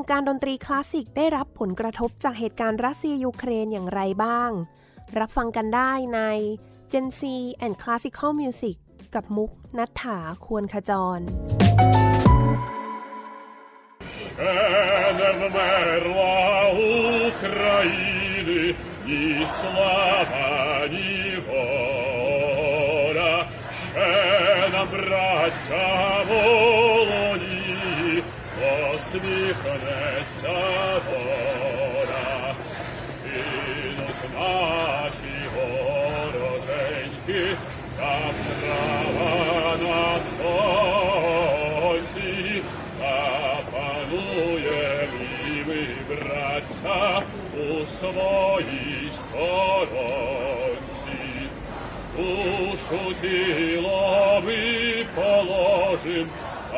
งการดนตรีคลาสสิกได้รับผลกระทบจากเหตุการณ์รัสเซียยูเครนอย่างไรบ้าง รับฟังกันได้ใน Gen C and Classical Music กับมุกนัฐถาควรขจร Не вмерла України ні слава, ні воля, ще нам, браття молоді, посміхнеться доля. Згинуть наші вороженьки, там трава на сонці, запануєм і ми, браття, у своїй сторонці. Душу тіло ми положим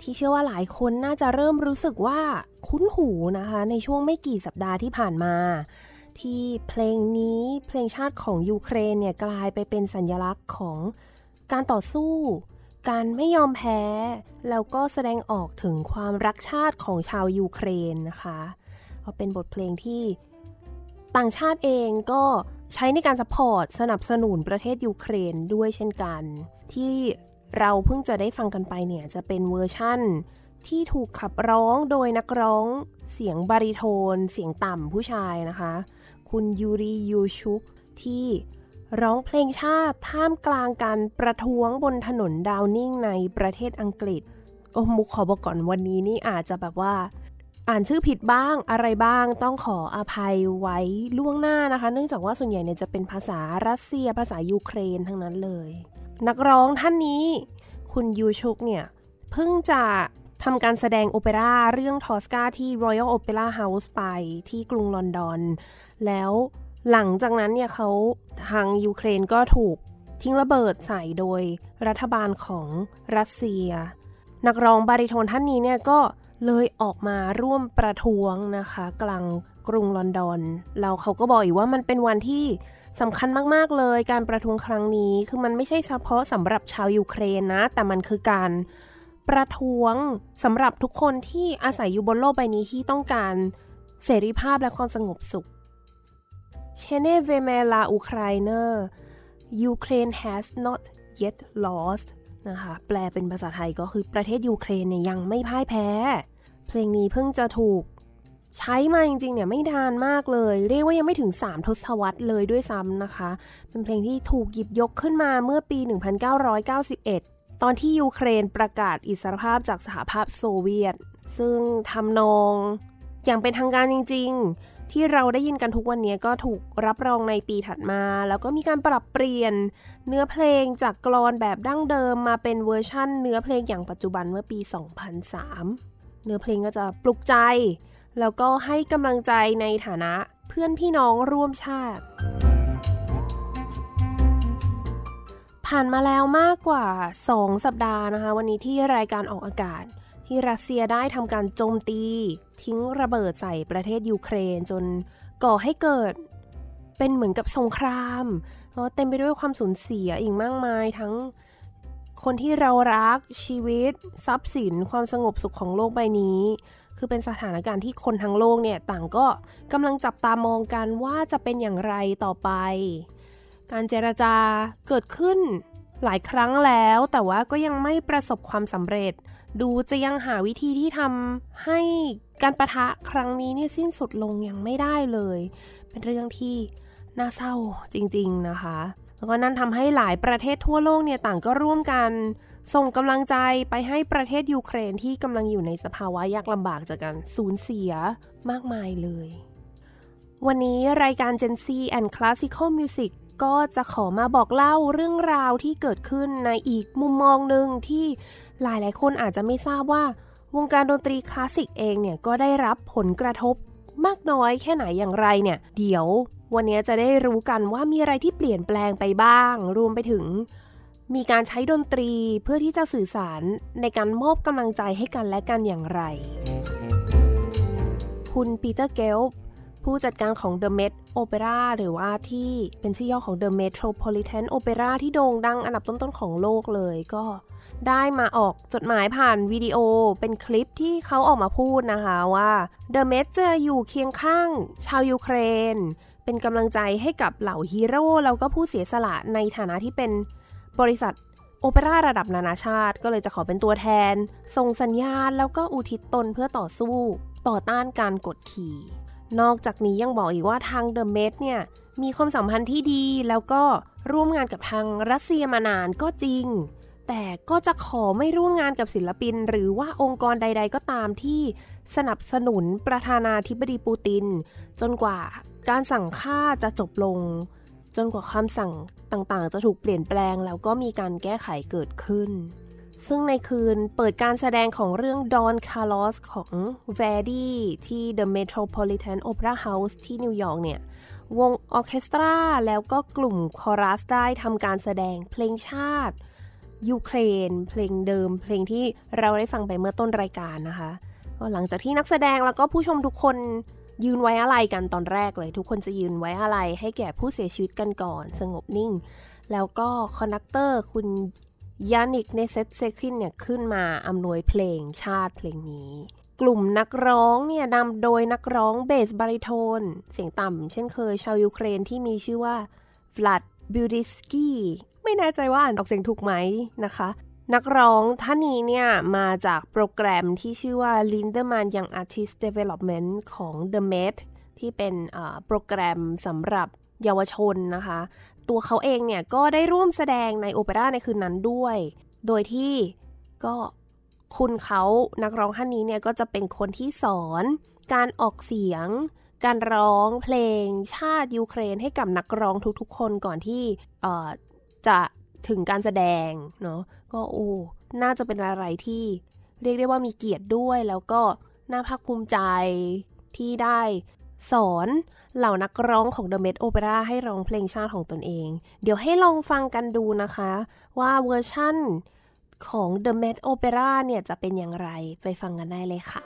ที่เชื่อว่าหลายคนน่าจะเริ่มรู้สึกว่าคุ้นหูนะคะ ในช่วงไม่กี่สัปดาห์ที่ผ่านมา ที่เพลงนี้เพลงชาติของยูเครนเนี่ยกลายไปเป็นสัญลักษณ์ของการต่อสู้ การไม่ยอมแพ้ แล้วก็แสดงออกถึงความรักชาติของชาวยูเครนนะคะเป็นบทเพลงที่ต่างชาติเองก็ใช้ในการ support สนับสนุนประเทศยูเครนด้วยเช่นกัน ที่ เราเพิ่งจะได้ฟังกันไปเนี่ยจะเป็นเวอร์ชั่น ที่ถูกขับร้องโดยนักร้องเสียงบาริโทน เสียงต่ำผู้ชายนะคะ คุณยูริยูชุกที่ร้องเพลงชาติท่ามกลางการประท้วงบนถนนดาวนิ่งในประเทศอังกฤษ โอ้มุกขอบอกก่อนวันนี้นี่อาจจะแบบว่า อ่านชื่อผิดบ้างอะไรบ้างต้องขออภัยไว้ล่วงหน้านะคะ เนื่องจากว่าส่วนใหญ่เนี่ยจะเป็นภาษารัสเซียภาษายูเครนทั้งนั้นเลย นักร้องท่านนี้ คุณยูชุกเนี่ย เพิ่งจะทำการแสดงโอเปร่าเรื่องทอสกาที่ Royal Opera House ไปที่กรุงลอนดอน แล้วหลังจากนั้นเนี่ยเขาทางยูเครนก็ถูกทิ้งระเบิดใส่โดยรัฐบาลของรัสเซีย นักร้องบาริโทนท่านนี้เนี่ยก็เลยออกมาร่วมประท้วงนะคะ กลางกรุงลอนดอนแล้วเขาก็บอกอีกว่ามันเป็นวันที่ สำคัญมากๆเลยการประท้วงครั้งนี้คือมันไม่ใช่เฉพาะสำหรับชาวยูเครนนะ แต่มันคือการประท้วงสำหรับทุกคนที่อาศัยอยู่บนโลกใบนี้ที่ต้องการเสรีภาพและความสงบสุขЩе не вмерла Україна Ukraine has not yet lost นะคะแปลเป็นภาษาไทยก็คือประเทศยูเครนเนี่ยยังไม่พ่ายแพ้ เพลงนี้เพิ่งจะถูก ใช้มาจริงๆเนี่ยไม่นานมากเลย เรียกว่ายังไม่ถึง 3 ทศวรรษเลยด้วยซ้ำนะคะ เป็นเพลงที่ถูกหยิบยกขึ้นมาเมื่อปี 1991 ตอนที่ยูเครนประกาศอิสรภาพจากสหภาพโซเวียต ซึ่งทำนองอย่างเป็นทางการจริง ๆ ที่เราได้ยินกันทุกวันนี้ก็ถูกรับรองในปีถัดมา แล้วก็มีการปรับเปลี่ยน เนื้อเพลงจากกลอนแบบดั้งเดิมมาเป็นเวอร์ชั่น เนื้อเพลงอย่างปัจจุบันเมื่อปี 2003 เนื้อเพลงก็จะปลุกใจ แล้วก็ให้กำลังใจในฐานะเพื่อนพี่น้องร่วมชาติ ผ่านมาแล้วมากกว่า 2 สัปดาห์นะคะ วันนี้ที่รายการออกอากาศ ที่รัสเซียได้ทำการโจมตี ทิ้งระเบิดใส่ประเทศยูเครนจนก่อให้เกิดเป็นเหมือนกับสงครามเต็มไปด้วยความสูญเสียอีกมากมายทั้งคนที่เรารักชีวิต ทรัพย์สินความสงบสุขของโลกใบนี้ คือเป็นสถานการณ์ที่คนทั้งโลกเนี่ยต่างก็กำลังจับตามองกันว่าจะเป็นอย่างไรต่อไป การเจรจาเกิดขึ้นหลายครั้งแล้ว แต่ว่าก็ยังไม่ประสบความสำเร็จ ดูจะยังหาวิธีที่ทำให้การประทะครั้งนี้เนี่ยสิ้นสุดลงยังไม่ได้เลย เป็นเรื่องที่น่าเศร้าจริงๆนะคะ แล้วก็นั่นทำให้หลายประเทศทั่วโลกเนี่ยต่างก็ร่วมกัน ส่งกำลังใจไปให้ประเทศยูเครนที่กำลังอยู่ในสภาวะยากลำบากจากการสูญเสียมากมายเลย วันนี้รายการ Gen Z and Classical Music ก็จะขอมาบอกเล่าเรื่องราวที่เกิดขึ้นในอีกมุมมองหนึ่งที่หลายๆ คนอาจจะไม่ทราบว่าวงการดนตรีคลาสสิกเองเนี่ยก็ได้รับผลกระทบมากน้อยแค่ไหนอย่างไรเนี่ย เดี๋ยววันนี้จะได้รู้กันว่ามีอะไรที่เปลี่ยนแปลงไปบ้าง รวมไปถึง มีการใช้ดนตรีเพื่อที่จะสื่อสารในการมอบกำลังใจให้กันและกันอย่างไร คุณปีเตอร์เกลผู้จัดการของ The Met Opera หรือว่าที่เป็นชื่อย่อของ The Metropolitan Opera ที่โด่งดังอันดับต้นๆของโลกเลยก็ได้มาออกจดหมายผ่านวิดีโอเป็นคลิปที่เขาออกมาพูดนะคะว่า The Met จะอยู่เคียงข้างชาวยูเครน เป็นกำลังใจให้กับเหล่าฮีโร่แล้วก็ผู้เสียสละในฐานะที่เป็น บริษัทโอเปร่าระดับนานาชาติก็เลยจะขอเป็นตัวแทน ส่งสัญญาณแล้วก็อุทิศตนเพื่อต่อสู้ ต่อต้านการกดขี่ นอกจากนี้ยังบอกอีกว่าทางเดอะเมดเนี่ยมีความสัมพันธ์ที่ดีแล้วก็ร่วมงานกับทางรัสเซียมานานก็จริง แต่ก็จะขอไม่ร่วมงานกับศิลปิน หรือว่าองค์กรใด ๆ ก็ตามที่สนับสนุนประธานาธิบดีปูติน จนกว่าการสั่งฆ่าจะจบลง จนกว่าคำสั่งต่างๆ จะถูกเปลี่ยนแปลงแล้วก็มีการแก้ไขเกิดขึ้น ซึ่งในคืนเปิดการแสดงของเรื่อง Don Carlos ของ Verdi ที่ The Metropolitan Opera House ที่นิวยอร์กเนี่ยวงออเคสตรา แล้วก็กลุ่มคอรัสได้ทำการแสดงเพลงชาติ ยูเครน เพลงเดิม เพลงที่เราได้ฟังไปเมื่อต้นรายการนะคะก็หลังจากที่นักแสดงแล้วก็ผู้ชมทุกคน ยืนไว้อาลัยกันตอนแรกเลย ทุกคนจะยืนไว้อาลัยให้แก่ผู้เสียชีวิตกันก่อน สงบนิ่ง แล้วก็ conductor คุณยานิกเนเซตเซคินเนี่ยขึ้นมาอำนวยเพลงชาติเพลงนี้ กลุ่มนักร้องเนี่ยนำโดยนักร้อง bass baritoneน เสียงต่ำเช่นเคยชาวยูเครนที่มีชื่อว่าฟลัดบิวดิสกี้ไม่แน่ใจว่าอ่านออกเสียงถูกไหมนะคะ นักร้องท่านนี้เนี่ย มาจากโปรแกรมที่ชื่อว่า Linderman Young Artist Development ของ The Met ที่เป็นโปรแกรมสำหรับเยาวชนนะคะ ตัวเขาเองเนี่ย ก็ได้ร่วมแสดงในโอเปร่าในคืนนั้นด้วย โดยที่ก็คุณเขานักร้องท่านนี้เนี่ย ก็จะเป็นคนที่สอนการออกเสียง การร้องเพลงชาติยูเครนให้กับนักร้องทุกๆ คนก่อนที่จะ ถึงการแสดงเนาะก็โอ้น่าจะเป็นอะไรที่เรียกได้ว่ามีเกียรติด้วย แล้วก็น่าภาคภูมิใจที่ได้สอนเหล่านักร้องของ The Met Opera ให้ร้องเพลงชาติของตนเอง เดี๋ยวให้ลองฟังกันดูนะคะ ว่าเวอร์ชั่นของ The Met Opera เนี่ยจะเป็นอย่างไรไปฟังกันได้เลยค่ะ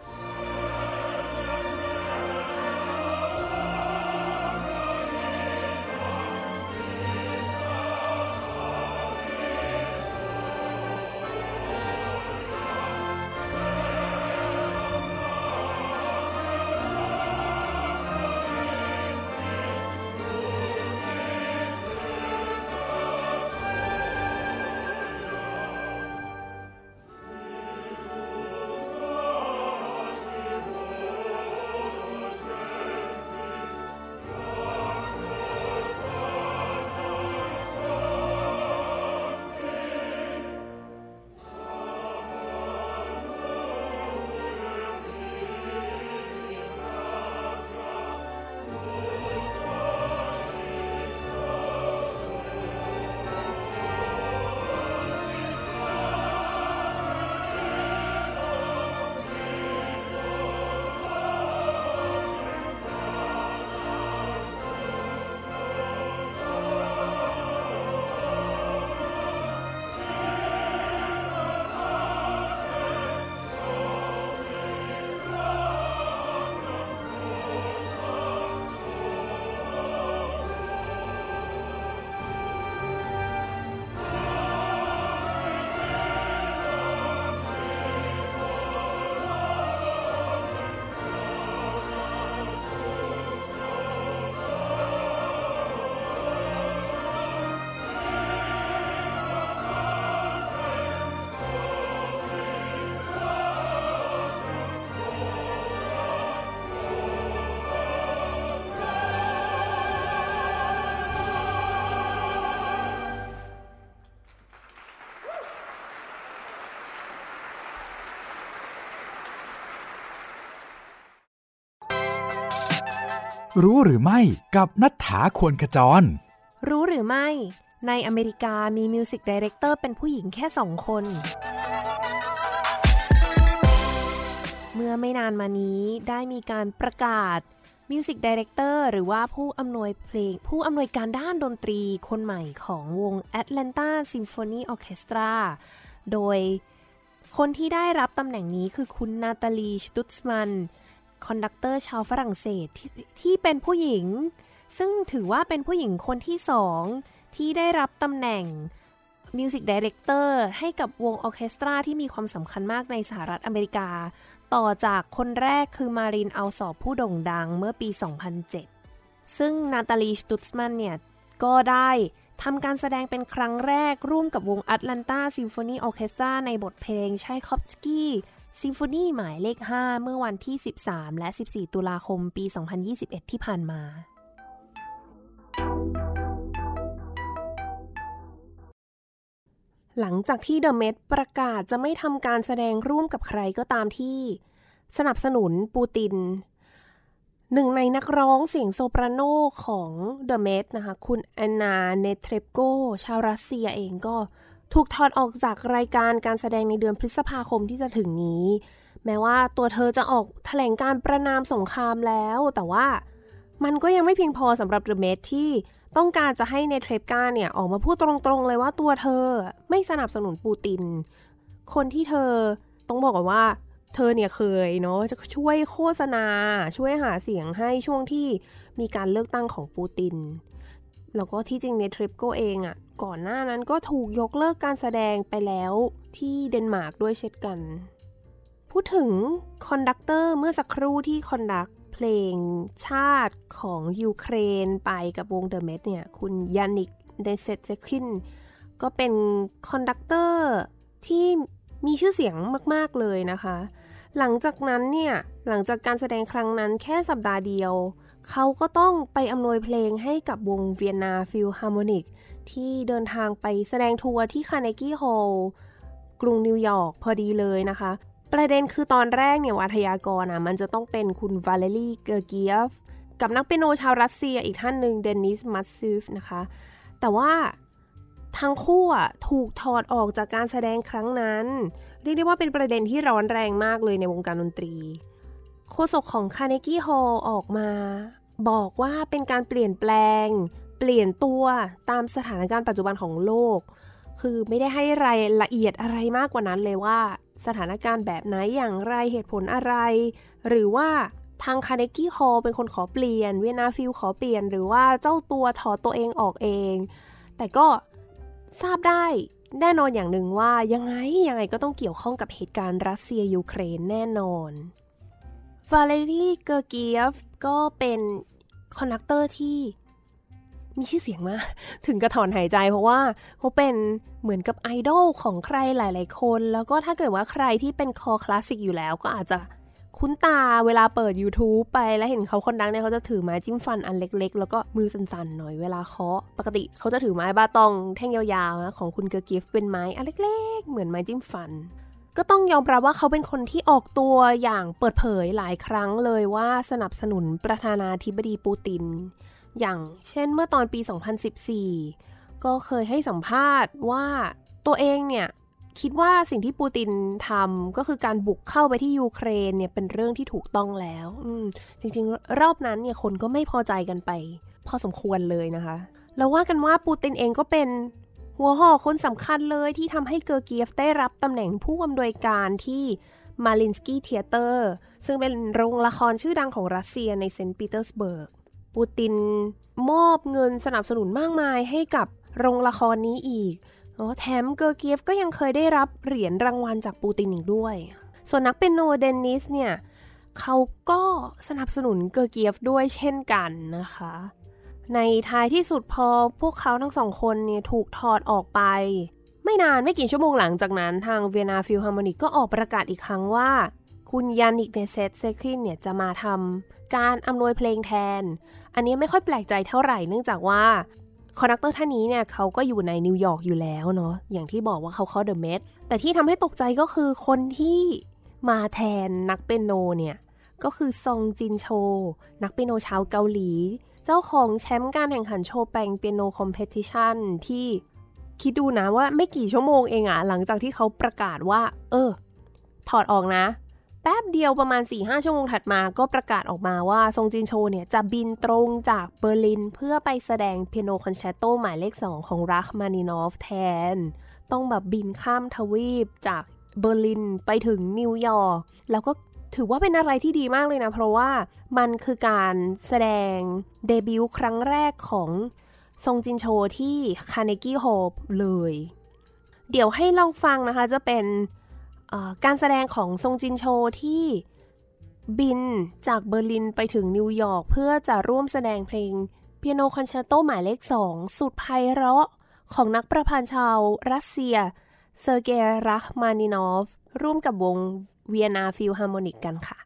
รู้หรือไม่กับนัฐธาควรขจร รู้หรือไม่ ในอเมริกามี music director เป็นผู้หญิงแค่สองคน เมื่อไม่นานมานี้ได้มีการประกาศ music director หรือว่าผู้อำนวยเพลง ผู้อำนวยการด้านดนตรีคนใหม่ของวง Atlanta Symphony Orchestra โดยคนที่ได้รับตำแหน่งนี้คือคุณนาตาลี สตุตสมัน conductor ชาวฝรั่งเศสที่เป็นผู้หญิง ซึ่งถือว่าเป็นผู้หญิงคนที่สองที่ได้รับตำแหน่ง music director ให้กับวงออเคสตราที่มีความสำคัญมากในสหรัฐอเมริกา ต่อจากคนแรกคือมารินอัลซอปผู้โด่งดังเมื่อปี 2007 ซึ่งนาตาลีสตุตส์มันเนี่ย ก็ได้ทำการแสดงเป็นครั้งแรกร่วมกับวง Atlanta Symphony Orchestra ในบทเพลงชัยคอฟสกี้ ซิมโฟนีหมายเลข 5 เมื่อวันที่ 13 และ 14 ตุลาคมปี 2021 ที่ผ่านมา หลังจากที่ The Met ประกาศจะไม่ทำการแสดงร่วมกับใครก็ตามที่ สนับสนุนปูติน หนึ่งในนักร้องเสียงโซปราโนของ The Met นะคะ คุณแอนนาเนเทรปโกชาวรัสเซียเองก็ ถูกถอดออกจากรายการการแสดงในเดือนพฤษภาคมที่จะถึงนี้ แม้ว่าตัวเธอจะออกแถลงการประนามสงครามแล้ว แต่ว่ามันก็ยังไม่เพียงพอสำหรับเดอะเมดที่ต้องการจะให้ในเทรปกาเนี่ย ออกมาพูดตรงๆเลยว่าตัวเธอไม่สนับสนุนปูติน คนที่เธอต้องบอกว่า เธอเนี่ยเคยเนาะจะช่วยโฆษณา ช่วยหาเสียงให้ช่วงที่มีการเลือกตั้งของปูติน แล้วก็ที่จริงในทริปโกเองอะ่ะ ก่อนหน้านั้นก็ถูกยกเลิกการแสดงไปแล้วที่เดนมาร์กด้วยเช่นกัน พูดถึง conductor เมื่อสักครู่ที่ conduct เพลงชาติของยูเครนไปกับวง The Met เนี่ย คุณยานิกเนเซตเซคินก็เป็น conductor ที่มีชื่อเสียงมาก ๆ เลยนะคะ หลังจากนั้นเนี่ย หลังจากการแสดงครั้งนั้นแค่สัปดาห์เดียว เขาก็ต้องไปอำนวยเพลงให้กับวงเวียนนาฟิลฮาร์โมนิก ที่เดินทางไปแสดงทัวร์ที่คาร์เนกี้ฮอลล์กรุงนิวยอร์กพอดีเลยนะคะ ประเด็นคือตอนแรกเนี่ยวาทยกรอะมันจะต้องเป็นคุณวาเลรีเกอร์เกียฟกับนักเปียโนชาวรัสเซียอีกท่านหนึ่งเดนิสมัตซูฟนะคะ แต่ว่าทั้งคู่อะถูกถอดออกจากการแสดงครั้งนั้น เรียกได้ว่าเป็นประเด็นที่ร้อนแรงมากเลยในวงการดนตรี โฆษกของคาร์เนกี้ฮอลออกมา บอกว่าเป็นการเปลี่ยนแปลง เปลี่ยนตัวตามสถานการณ์ปัจจุบันของโลก คือไม่ได้ให้รายละเอียดอะไรมากกว่านั้นเลยว่า สถานการณ์แบบไหนอย่างไรเหตุผลอะไร หรือว่าทางคาร์เนกี้ฮอลเป็นคนขอเปลี่ยน เวียนนาฟิลขอเปลี่ยน หรือว่าเจ้าตัวถอดตัวเองออกเอง แต่ก็ทราบได้แน่นอนอย่างหนึ่งว่ายังไงยังไงก็ต้องเกี่ยวข้องกับเหตุการณ์รัสเซียยูเครนแน่นอนวาเลรีเกอร์เกียฟก็เป็น conductor ที่ มีชื่อเสียงมาก ถึงกับถอนหายใจเพราะว่าเขาเป็นเหมือนกับไอดอลของใครหลาย ๆ คน แล้วก็ถ้าเกิดว่าใครที่เป็นคอคลาสสิกอยู่แล้วก็อาจจะคุ้นตาเวลาเปิด YouTube ไปแล้วเห็นเขาคนดังเนี่ยเขาจะถือไม้จิ้มฟันอันเล็ก ๆ แล้วก็มือสั่นๆหน่อยเวลาเคาะปกติเขาจะถือไม้ baton แท่งยาวๆนะของคุณเกอร์เกียฟเป็นไม้อันเล็ก ๆ เหมือนไม้จิ้มฟัน ก็ต้องยอมรับว่าเขาเป็นคนที่ออกตัวอย่างเปิดเผยหลายครั้งเลยว่าสนับสนุนประธานาธิบดีปูติน อย่างเช่นเมื่อตอนปี 2014 ก็เคยให้สัมภาษณ์ว่าตัวเองเนี่ยคิดว่าสิ่งที่ปูตินทำก็คือการบุกเข้าไปที่ยูเครนเนี่ยเป็นเรื่องที่ถูกต้องแล้วจริงๆ รอบนั้นเนี่ยคนก็ไม่พอใจกันไป พอสมควรเลยนะคะแล้วว่ากันว่าปูตินเองก็เป็นหัวหอกคนสำคัญเลยที่ทำให้เกอร์เกียฟได้รับตำแหน่งผู้อำนวยการที่มาริอินสกี้ Theatre ซึ่งเป็นโรงละครชื่อดังของรัสเซียในเซนต์ปีเตอร์สเบิร์ก ปูตินมอบเงินสนับสนุนมากมายให้กับโรงละครนี้อีกแถมเกอร์เกียฟก็ยังเคยได้รับเหรียญรางวัลจากปูตินอีกด้วย ส่วนนักเปียโนเดนนิสเนี่ยเขาก็สนับสนุนเกอร์เกียฟด้วยเช่นกันนะคะ ในท้ายที่สุดพอพวกเขาทั้งสองคนเนี่ยถูกถอดออกไป ไม่นานไม่กี่ชั่วโมงหลังจากนั้นทางเวียนนาฟิลฮาร์โมนิกก็ออกประกาศอีกครั้งว่า คุณยานิกเนเซต์เซกินเนี่ยจะมาทำการอำนวยเพลงแทน อันนี้ไม่ค่อยแปลกใจเท่าไหร่เนื่องจากว่า conductor ท่านนี้เนี่ยเขาก็อยู่ในนิวยอร์กอยู่แล้วเนาะอย่างที่บอกว่าเขาเข้า The Met แต่ที่ทำให้ตกใจก็คือคนที่มาแทนนักเปียโนเนี่ยก็คือซองจินโช นักเปียโนชาวเกาหลี เจ้าของแชมป์การแข่งขันโชแปง piano competition ที่คิดดูนะว่าไม่กี่ชั่วโมงเองอะหลังจากที่เขาประกาศว่า เออ ถอดออกนะ แป๊บเดียวประมาณ 4-5 ชั่วโมงถัดมาก็ประกาศออกมาว่าซงจินโชเนี่ยจะบินตรงจากเบอร์ลิน เพื่อไปแสดง piano concerto หมายเลข 2 ของรัคมานินอฟแทน ต้องแบบบินข้ามทวีปจากเบอร์ลินไปถึงนิวยอร์กแล้วก็ถือว่าเป็นอะไรที่ดีมากเลยนะ เพราะว่ามันคือการแสดงเดบิวต์ครั้งแรกของซงจินโชที่คาร์เนกี้ฮอลเลย เดี๋ยวให้ลองฟังนะคะจะเป็น การแสดงของซงจินโชที่บินจากเบอร์ลินไปถึงนิวยอร์กเพื่อจะร่วมแสดงเพลงpiano concerto หมายเลขสองสุดไพเราะของนักประพันธ์ชาวรัสเซีย เซอร์เกย์รัคมานินอฟ ร่วมกับวงเวียนนาฟิลฮาร์โมนิกกันค่ะ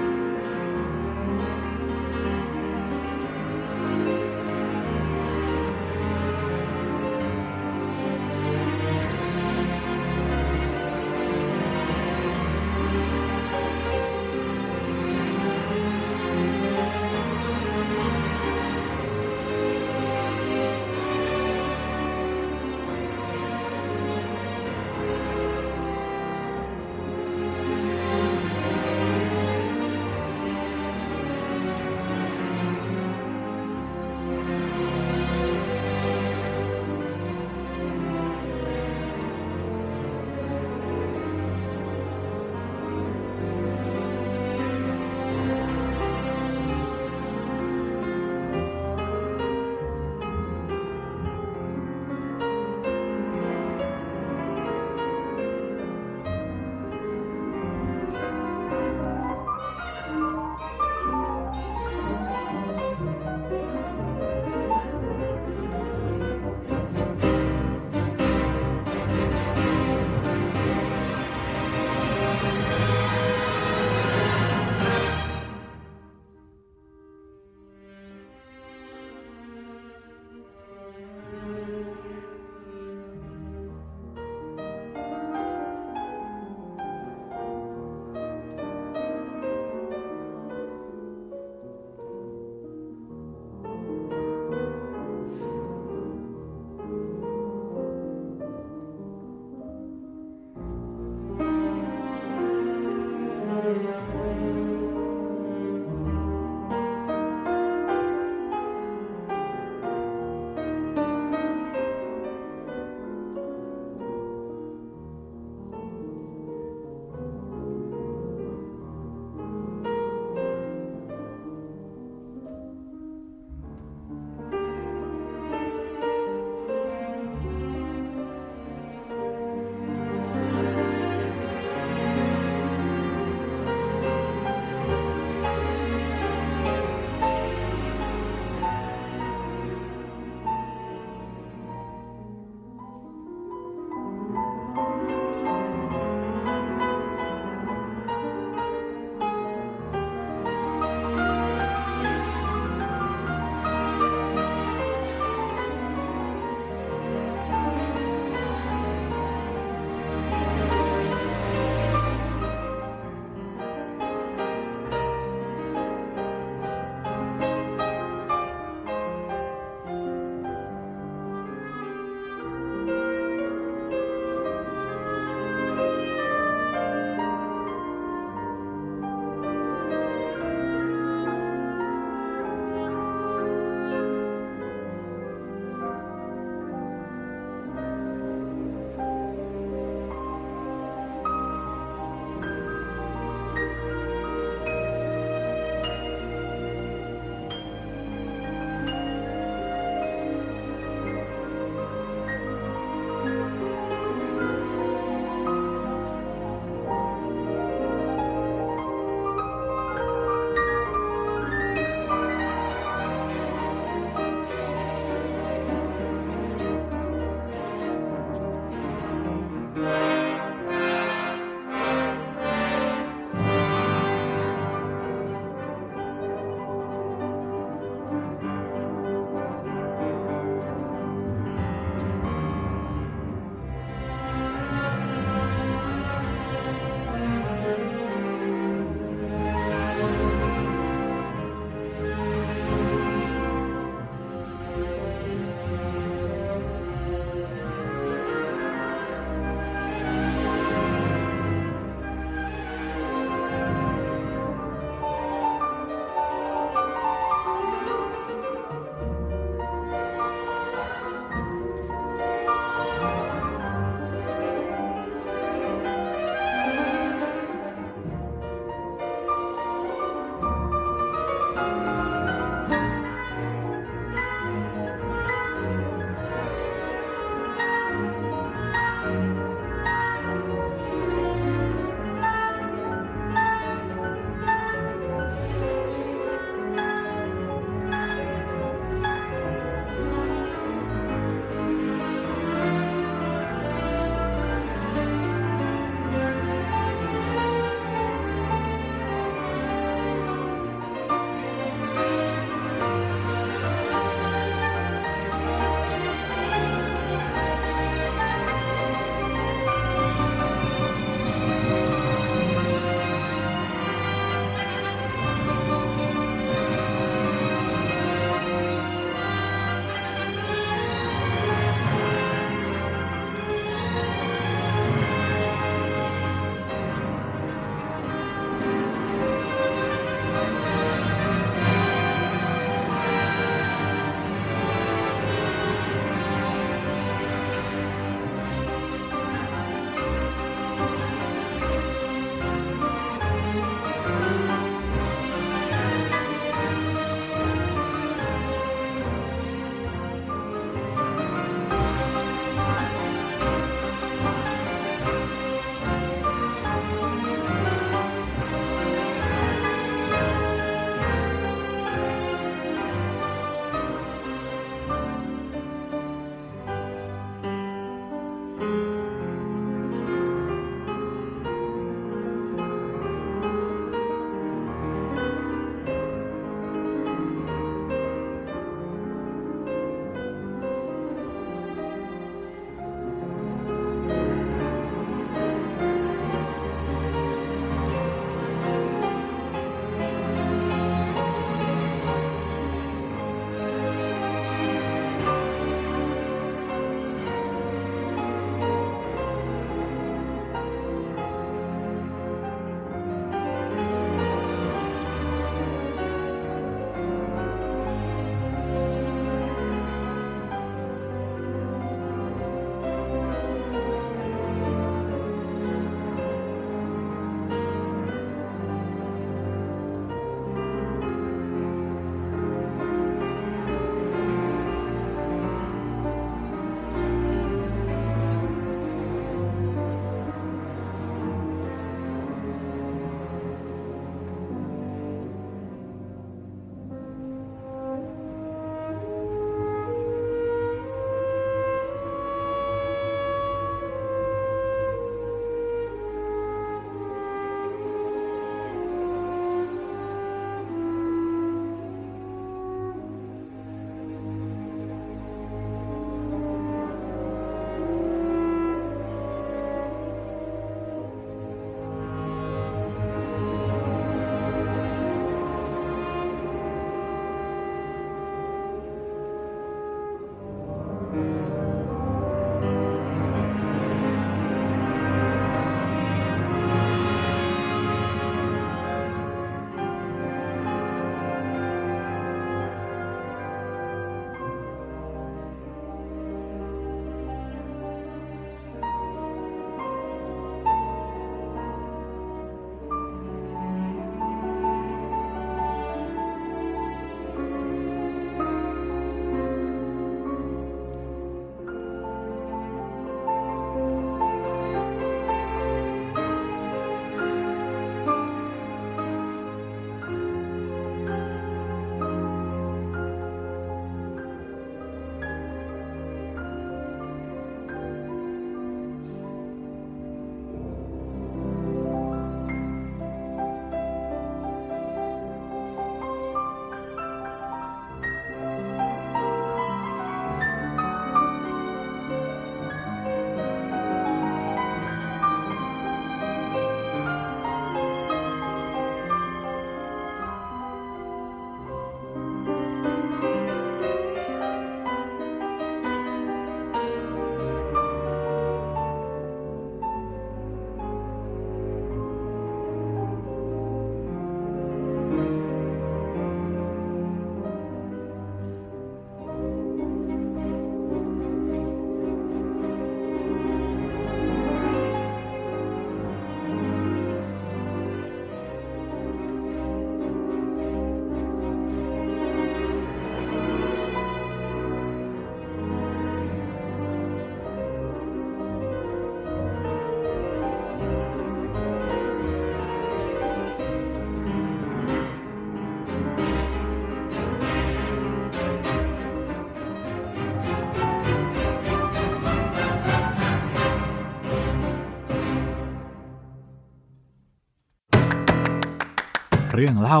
เรื่องเล่า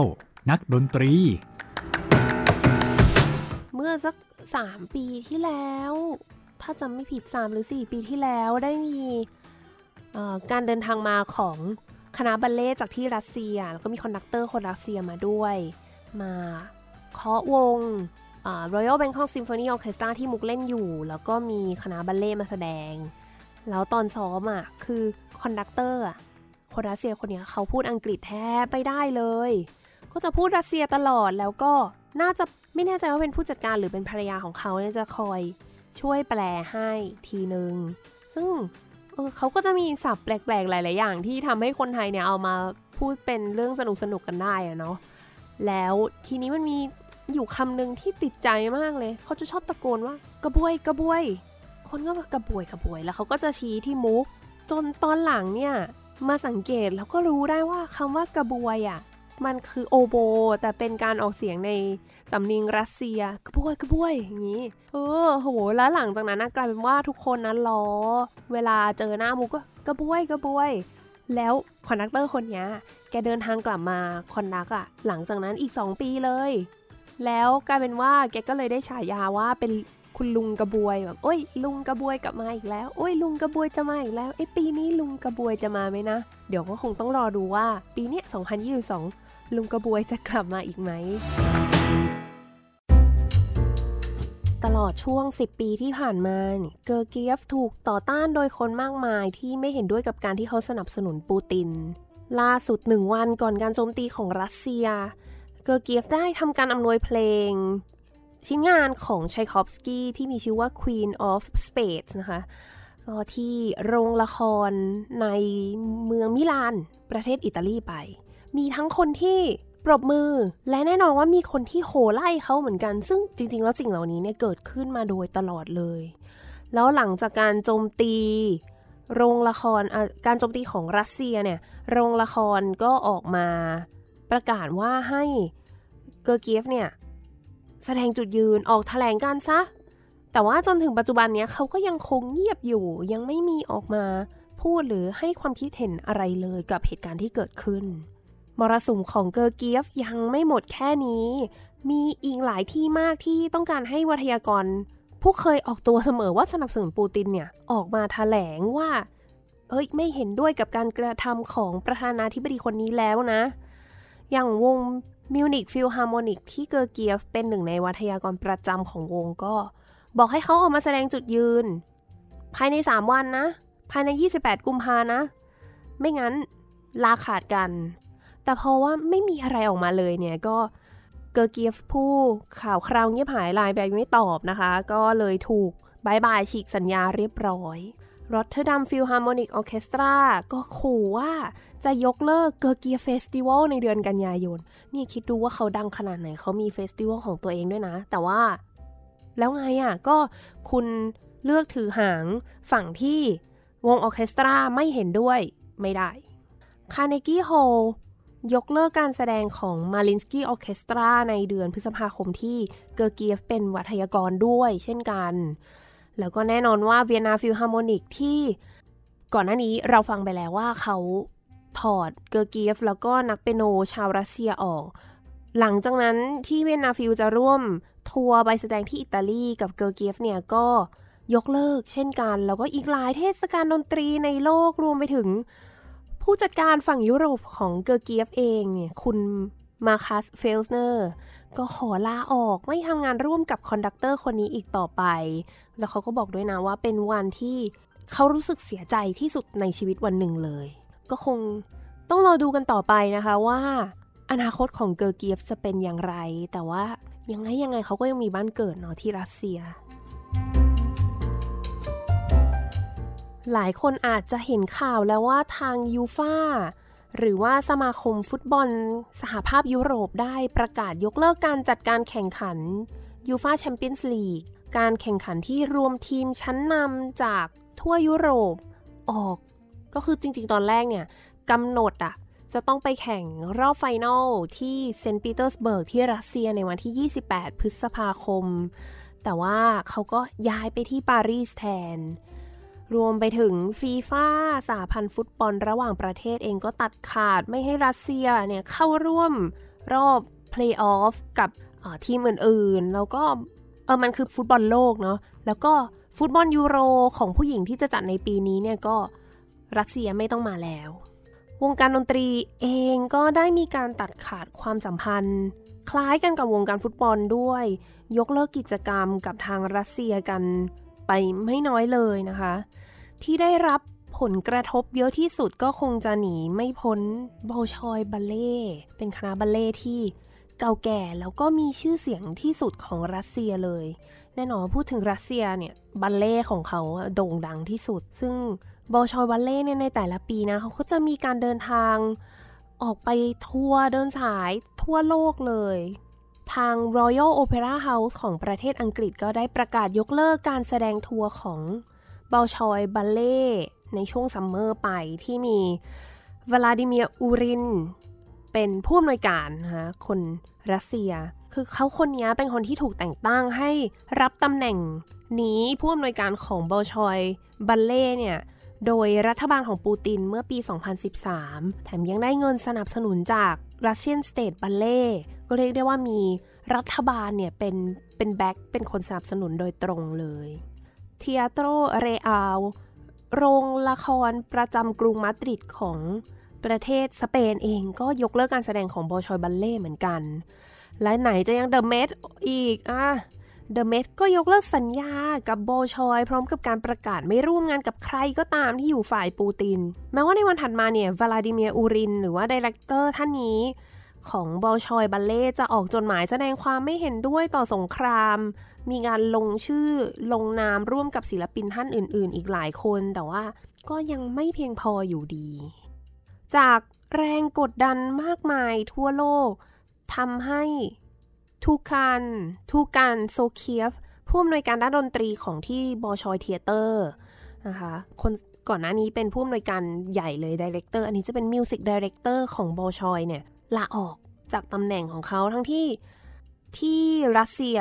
นักดนตรี เมื่อสักสามปีที่แล้ว ถ้าจำไม่ผิดสามหรือสี่ปีที่แล้วได้มีการเดินทางมาของคณะบัลเลต์จากที่รัสเซีย แล้วก็มี conductor คนรัสเซียมาด้วย มาเคาะวง Royal Bangkok Symphony Orchestra ที่มุกเล่นอยู่ แล้วก็มีคณะบัลเลต์มาแสดง แล้วตอนซ้อมอะคือconductor อะ คนรัสเซียคนนี้เขาพูดอังกฤษแทบไม่ได้เลย ก็จะพูดรัสเซียตลอดแล้วก็น่าจะไม่แน่ใจว่าเป็นผู้จัดการหรือเป็นภรรยาของเขาเนี่ยจะคอยช่วยแปลให้ทีหนึ่งซึ่งเออเขาก็จะมีศัพท์แปลกๆ หลาย ๆ อย่างที่ทำให้คนไทยเนี่ยเอามาพูดเป็นเรื่องสนุกๆกันได้อะเนาะแล้วทีนี้มันมีอยู่คำหนึ่งที่ติดใจมากเลย เขาจะชอบตะโกนว่ากระบวยกระบวย คนก็กระบวยกระบวยแล้วเขาก็จะชี้ที่มุก จนตอนหลังเนี่ย มาสังเกตแล้วก็รู้ได้ว่าคำว่ากระบวยอะ่ะมันคือโอโบ แต่เป็นการออกเสียงในสำเนียงรัสเซียกระบวยกระบวยอย่างนี้เออโหแล้วหลังจากนั้นกลายเป็นว่าทุกคนนั้นล้อ เวลาเจอหน้ามุกก็กระบวยกระบวย แล้ว conductor คนนี้แกเดินทางกลับมา conduct อะหลังจากนั้นอีก 2 ปีเลย แล้วกลายเป็นว่าแกก็เลยได้ฉายาว่าเป็น คุณลุงกระบวยแบบโอ้ยลุงกระบวยกลับมาอีกแล้วโอ้ยลุงกระบวยจะมาอีกแล้วไอ้ปีนี้ลุงกระบวยจะมาไหมนะ เดี๋ยวก็คงต้องรอดูว่า ปีนี้ 2022 ลุงกระบวยจะกลับมาอีกไหมตลอดช่วง 10 ปีที่ผ่านมาเกอร์เกียฟถูกต่อต้านโดยคนมากมายที่ไม่เห็นด้วยกับการที่เขาสนับสนุนปูติน ล่าสุดหนึ่งวันก่อนการโจมตีของรัสเซีย เกอร์เกียฟได้ทำการอำนวยเพลง ชิ้นงานของชัยคอฟสกี้ที่มีชื่อว่า Queen of Spades นะคะก็ที่โรงละครในเมืองมิลาน ประเทศอิตาลีไป มีทั้งคนที่ปรบมือ และแน่นอนว่ามีคนที่โหไล่เขาเหมือนกัน ซึ่งจริง ๆ แล้วสิ่งเหล่านี้เนี่ยเกิดขึ้นมาโดยตลอดเลย แล้วหลังจากการโจมตี โรงละครการโจมตีของรัสเซียเนี่ย โรงละครก็ออกมาประกาศว่าให้เกอร์เกียฟเนี่ย แสดงจุดยืนออกแถลงการซะ แต่ว่าจนถึงปัจจุบันเนี้ยเขาก็ยังคงเงียบอยู่ ยังไม่มีออกมาพูดหรือให้ความคิดเห็นอะไรเลยกับเหตุการณ์ที่เกิดขึ้น มรสุมของเกอร์เกียฟยังไม่หมดแค่นี้ มีอีกหลายที่มากที่ต้องการให้วัทยากร ผู้เคยออกตัวเสมอว่าสนับสนุนปูตินเนี่ยออกมาแถลงว่า เอ้ยไม่เห็นด้วยกับการกระทำของประธานาธิบดีคนนี้แล้วนะ อย่างวง มิวนิกฟิลฮาร์โมนิกที่เกอร์เกียฟเป็นหนึ่งในวาทยกรประจำของวงก็ บอกให้เขาออกมาแสดงจุดยืน ภายใน 3 วันนะ ภายใน 28 กุมภานะ ไม่งั้นลาขาดกัน แต่เพราะว่าไม่มีอะไรออกมาเลยเนี่ยก็เกอร์เกียฟผู้ข่าวคราวเงียบหายลายแบบไม่ตอบนะคะ ก็เลยถูก bye bye ฉีกสัญญาเรียบร้อย รอตเทอร์ดัมฟิลฮาร์โมนิกออเคสตราก็ขู่ว่าจะยกเลิกเกอร์เกียฟ festival ในเดือนกันยายน นี่คิดดูว่าเขาดังขนาดไหน เขามี festival ของตัวเองด้วยนะ แต่ว่า แล้วไงอะ ก็คุณเลือกถือหางฝั่งที่วงออเคสตราไม่เห็นด้วยไม่ได้คาร์เนกี้ฮอลยกเลิกการแสดงของมาริอินสกี้ออเคสตราในเดือนพฤษภาคมที่เกอร์เกียฟเป็นวาทยกรด้วยเช่นกัน แล้วก็แน่นอนว่าเวียนนาฟิลฮาร์โมนิกที่ก่อนหน้านี้เราฟังไปแล้วว่าเขาถอดเกอร์เกียฟแล้วก็นักเปียโนชาวรัสเซียออก หลังจากนั้นที่เวียนนาฟิลจะร่วมทัวร์ไปแสดงที่อิตาลีกับเกอร์เกียฟเนี่ยก็ยกเลิกเช่นกัน แล้วก็อีกหลายเทศกาลดนตรีในโลกรวมไปถึง ผู้จัดการฝั่งยุโรปของเกอร์เกียฟเองเนี่ยคุณมาคัสเฟลสเนอร์ ก็ขอลาออกไม่ทำงานร่วมกับ conductor คนนี้อีกต่อไป แล้วเขาก็บอกด้วยนะว่าเป็นวันที่เขารู้สึกเสียใจที่สุดในชีวิตวันหนึ่งเลย ก็คงต้องรอดูกันต่อไปนะคะว่า อนาคตของเกอร์เกียฟจะเป็นอย่างไร แต่ว่ายังไงยังไงเขาก็ยังมีบ้านเกิดเนาะที่รัสเซีย หลายคนอาจจะเห็นข่าวแล้วว่าทางยูฟา หรือว่าสมาคมฟุตบอล สหภาพยุโรปได้ประกาศยกเลิกการจัดการแข่งขันยูฟาแชมเปี้ยนส์ลีกการแข่งขันที่รวมทีมชั้นนำจากทั่วยุโรปออก ก็คือจริงๆ ตอนแรกเนี่ยกำหนดอะจะต้องไปแข่งรอบ final ที่เซนต์ปีเตอร์สเบิร์กที่รัสเซียในวันที่ 28 พฤษภาคม แต่ว่าเขาก็ย้ายไปที่ปารีสแทน รวมไปถึงฟีฟ่าสหพันธ์ฟุตบอลระหว่างประเทศเองก็ตัดขาดไม่ให้รัสเซียเนี่ยเข้าร่วมรอบเพลย์ออฟกับทีมอื่นๆ แล้วก็เออมันคือฟุตบอลโลกเนาะแล้วก็ฟุตบอลยูโรของผู้หญิงที่จะจัดในปีนี้เนี่ยก็รัสเซียไม่ต้องมาแล้ว วงการดนตรีเองก็ได้มีการตัดขาดความสัมพันธ์ คล้ายกันกับวงการฟุตบอลด้วย ยกเลิกกิจกรรมกับทางรัสเซียกันไปไม่น้อยเลยนะคะ ที่ได้รับผลกระทบเยอะที่สุดก็คงจะหนีไม่พ้นโบชอยบัลเล่เป็นคณะบัลเล่ที่เก่าแก่แล้วก็มีชื่อเสียงที่สุดของรัสเซียเลย แน่นอนพูดถึงรัสเซียเนี่ยบัลเล่ของเขาโด่งดังที่สุด ซึ่งโบชอยบัลเล่เนี่ยในแต่ละปีนะเขาก็จะมีการเดินทางออกไปทัวร์เดินสายทั่วโลกเลย ทาง Royal Opera House ของประเทศอังกฤษก็ได้ประกาศยกเลิกการแสดงทัวร์ของ บอลชอยบัลเล่ในช่วงซัมเมอร์ไปที่มีวลาดิเมียอูริน เป็นผู้อำนวยการนะคะคนรัสเซีย คือเขาคนนี้เป็นคนที่ถูกแต่งตั้งให้รับตำแหน่งนี้ผู้อำนวยการของบอลชอยบัลเล่เนี่ยโดยรัฐบาลของปูตินเมื่อปี 2013 แถมยังได้เงินสนับสนุนจาก Russian State Ballet ก็เรียกได้ว่ามีรัฐบาลเนี่ยเป็นเป็น back เป็นคนสนับสนุนโดยตรงเลย เทียโตรเรอัลโรงละครประจำกรุงมาดริดของประเทศสเปนเองก็ยกเลิกการแสดงของบอชอยบัลเล่เหมือนกัน และไหนจะยัง The Met อีกอะ The Met ก็ยกเลิกสัญญากับโบชอย พร้อมกับการประกาศไม่ร่วมงานกับใครก็ตามที่อยู่ฝ่ายปูติน แม้ว่าในวันถัดมาเนี่ยวลาดิเมียอูริน หรือว่าดีเลกเตอร์ท่านนี้ ของบอชอยบัลเล่จะออกจดหมายแสดงความไม่เห็นด้วยต่อสงคราม มีงานลงชื่อลงนามร่วมกับศิลปินท่านอื่น ๆ อีกหลายคน แต่ว่าก็ยังไม่เพียงพออยู่ดี จากแรงกดดันมากมายทั่วโลกทำให้ทูการทูการโซเคียฟผู้อำนวยการด้านดนตรีของที่บอชอยเทเตอร์นะคะคนก่อนหน้านี้เป็นผู้อำนวยการใหญ่เลย director อันนี้จะเป็น music director ของบอชอยเนี่ยลาออกจากตำแหน่งของเขาทั้งที่ที่รัสเซีย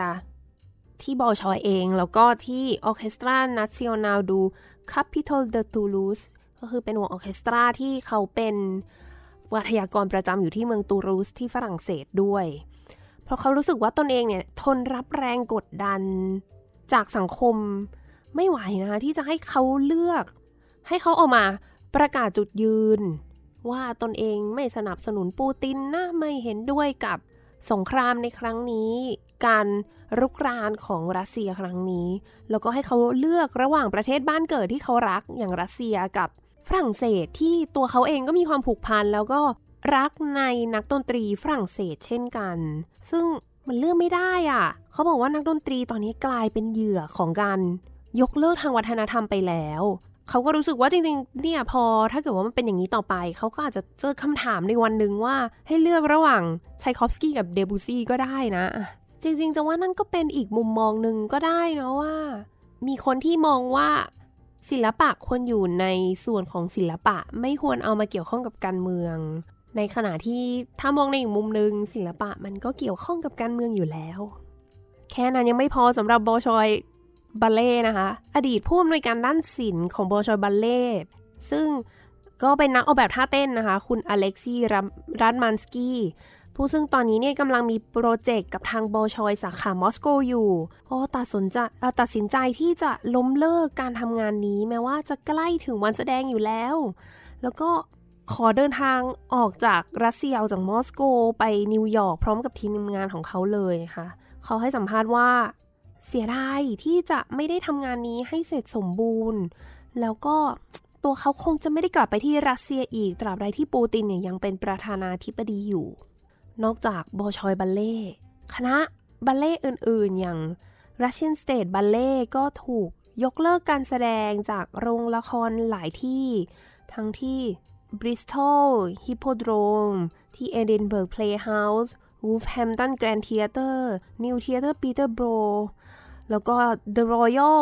ที่บอชอยเอง แล้วก็ที่ Orchestre National du Capitole de Toulouse ก็คือเป็นวงออเคสตราที่เขาเป็นวัทยากรประจำอยู่ที่เมืองตูรูสที่ฝรั่งเศสด้วย เพราะเขารู้สึกว่าตนเองเนี่ยทนรับแรงกดดันจากสังคมไม่ไหวนะคะที่จะให้เขาเลือก ให้เขาออกมาประกาศจุดยืน ว่าตนเองไม่สนับสนุนปูตินนะไม่เห็นด้วยกับ สงครามในครั้งนี้ การรุกรานของรัสเซียครั้งนี้ แล้วก็ให้เขาเลือกระหว่างประเทศบ้านเกิดที่เขารักอย่างรัสเซียกับฝรั่งเศสที่ตัวเขาเองก็มีความผูกพันแล้วก็รักในนักดนตรีฝรั่งเศสเช่นกัน ซึ่งมันเลือกไม่ได้อะ เขาบอกว่านักดนตรีตอนนี้กลายเป็นเหยื่อของการยกเลิกทางวัฒนธรรมไปแล้ว เขาก็รู้สึกว่าจริงๆ เนี่ยพอถ้าเกิดว่ามันเป็นอย่างนี้ต่อไป เขาก็อาจจะเจอคำถามในวันหนึ่งว่าให้เลือกระหว่างชัยคอฟสกี้กับเดบูซี่ก็ได้นะ จริงๆ จะว่านั่นก็เป็นอีกมุมมองหนึ่งก็ได้นะว่า มีคนที่มองว่าศิลปะควรอยู่ในส่วนของศิลปะไม่ควรเอามาเกี่ยวข้องกับการเมือง ในขณะที่ถ้ามองในอีกมุมหนึ่งศิลปะมันก็เกี่ยวข้องกับการเมืองอยู่แล้ว แค่นั้นยังไม่พอสำหรับโบชอย บัลเล่นะคะ อดีตผู้อำนวยการด้านศิลป์ของบอชอยบัลเล่ซึ่งก็เป็นนักออกแบบท่าเต้นนะคะ คุณอเล็กซี่รัตมันสกี้ผู้ซึ่งตอนนี้เนี่ยกำลังมีโปรเจกต์กับทางบอชอยสาขามอสโกอยู่เพราะตัดสินใจตัดสินใจที่จะล้มเลิกการทำงานนี้แม้ว่าจะใกล้ถึงวันแสดงอยู่แล้ว แล้วก็ขอเดินทางออกจากรัสเซียออกจากมอสโก ไปนิวยอร์กพร้อมกับทีมงานของเขาเลยค่ะ เขาให้สัมภาษณ์ว่า เสียดายที่จะไม่ได้ทำงานนี้ให้เสร็จสมบูรณ์ แล้วก็ตัวเขาคงจะไม่ได้กลับไปที่รัสเซียอีก ตราบใดที่ปูตินเนี่ยยังเป็นประธานาธิบดีอยู่ นอกจากบอชอยบัลเล่คณะบัลเล่อื่นๆ อย่าง Russian State Ballet ก็ถูกยกเลิกการแสดงจากโรงละครหลายที่ ทั้งที่บริสตอลฮิปโปโดรมที่เอดินเบิร์ก แล้วก็ The Royal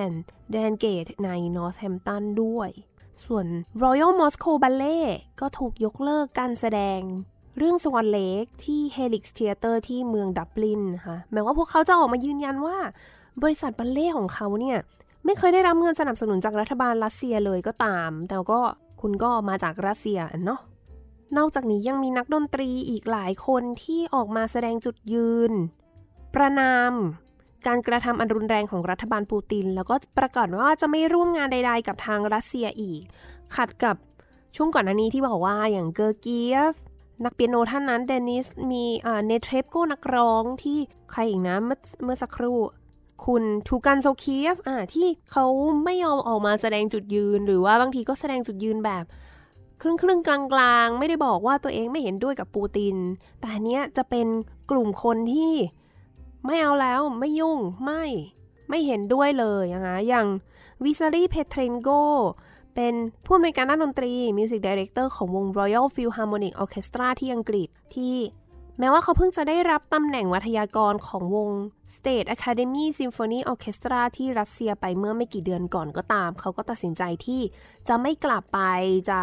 and Dan Gate ใน Northampton ด้วย ส่วน Royal Moscow Ballet ก็ถูกยกเลิกการแสดงเรื่องสวอนเลกที่ Helix Theatre ที่เมืองดับลินนะคะแม้ว่าพวกเขาจะออกมายืนยันว่า บริษัทบัลเล่ของเขาเนี่ย ไม่เคยได้รับเงินสนับสนุนจากรัฐบาลรัสเซียเลยก็ตาม แต่ก็คุณก็มาจากรัสเซียเนาะนอกจากนี้ยังมีนักดนตรีอีกหลายคนที่ออกมาแสดงจุดยืน ประนาม การกระทำอันรุนแรงของรัฐบาลปูติน แล้วก็ประกาศว่าจะไม่ร่วมงานใด ๆ กับทางรัสเซียอีก ขัดกับช่วงก่อนหน้านี้ที่บอกว่าอย่างเกอร์เกียฟนักเปียโนท่านนั้นเดนิสมีเนเทรปโกนักร้องที่ใครอีกนะเมื่อเมื่อสักครู่คุณทูกันโซเคียฟอ่าที่เขาไม่ยอมออกมาแสดงจุดยืน หรือว่าบางทีก็แสดงจุดยืนแบบครึ่งครึ่งกลางๆ ไม่ได้บอกว่าตัวเองไม่เห็นด้วยกับปูติน แต่เนี้ยจะเป็นกลุ่มคนที่ ไม่เอาแล้วไม่ยุ่งไม่ไม่เห็นด้วยเลยนะคะอย่างวิซารีเพเทรนโกเป็นผู้อำนวยการด้านดนตรี music director ของวง Royal Philharmonic Orchestra ที่อังกฤษที่แม้ว่าเขาเพิ่งจะได้รับตำแหน่งวาทยกรของวง State Academy Symphony Orchestra ที่รัสเซียไปเมื่อไม่กี่เดือนก่อนก็ตาม เขาก็ตัดสินใจที่จะไม่กลับไปจะ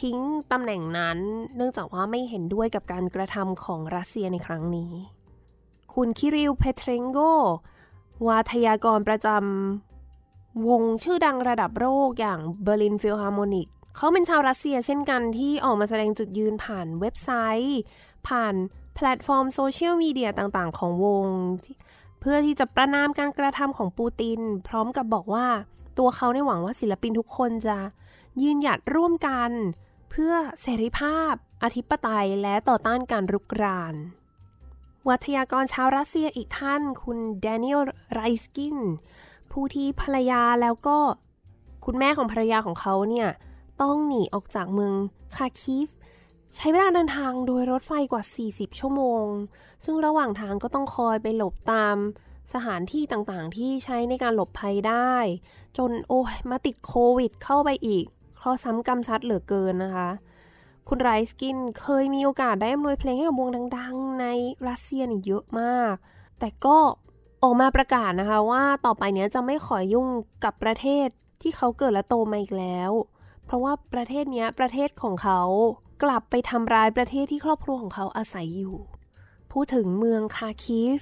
ทิ้งตำแหน่งนั้น เนื่องจากว่าไม่เห็นด้วยกับการกระทำของรัสเซียในครั้งนี้ คุณคิริลเพเทรนโก วาทยกรประจำวงชื่อดังระดับโลกอย่างเบอร์ลินฟิลฮาร์โมนิกเขาเป็นชาวรัสเซียเช่นกันที่ออกมาแสดงจุดยืนผ่านเว็บไซต์ ผ่านแพลตฟอร์มโซเชียลมีเดียต่างๆ ของวง เพื่อที่จะประณามการกระทำของปูติน พร้อมกับบอกว่าตัวเขาเนี่ยหวังว่าศิลปินทุกคนจะยืนหยัดร่วมกัน เพื่อเสรีภาพ อธิปไตยและต่อต้านการรุกราน วัทยากรชาวรัสเซียอีกท่าน คุณแดเนียลไรสกิน ผู้ที่ภรรยาแล้วก็คุณแม่ของภรรยาของเขาเนี่ย ต้องหนีออกจากเมืองคาคิฟ ใช้เวลาเดินทางโดยรถไฟกว่า 40 ชั่วโมง ซึ่งระหว่างทางก็ต้องคอยไปหลบตามสถานที่ต่างๆ ที่ใช้ในการหลบภัยได้ จนโอ้ยมาติดโควิดเข้าไปอีกเพราะซ้ำกรรมซัดเหลือเกินนะคะ คุณไรสกินเคยมีโอกาสได้อำนวยเพลงให้กับวงดัง ๆ ในรัสเซียนี่เยอะมาก แต่ก็ออกมาประกาศนะคะว่าต่อไปเนี้ยจะไม่ขอยุ่งกับประเทศที่เขาเกิดและโตมาอีกแล้ว เพราะว่าประเทศเนี้ยประเทศของเขากลับไปทำร้ายประเทศที่ครอบครัวของเขาอาศัยอยู่ พูดถึงเมืองคาคิฟ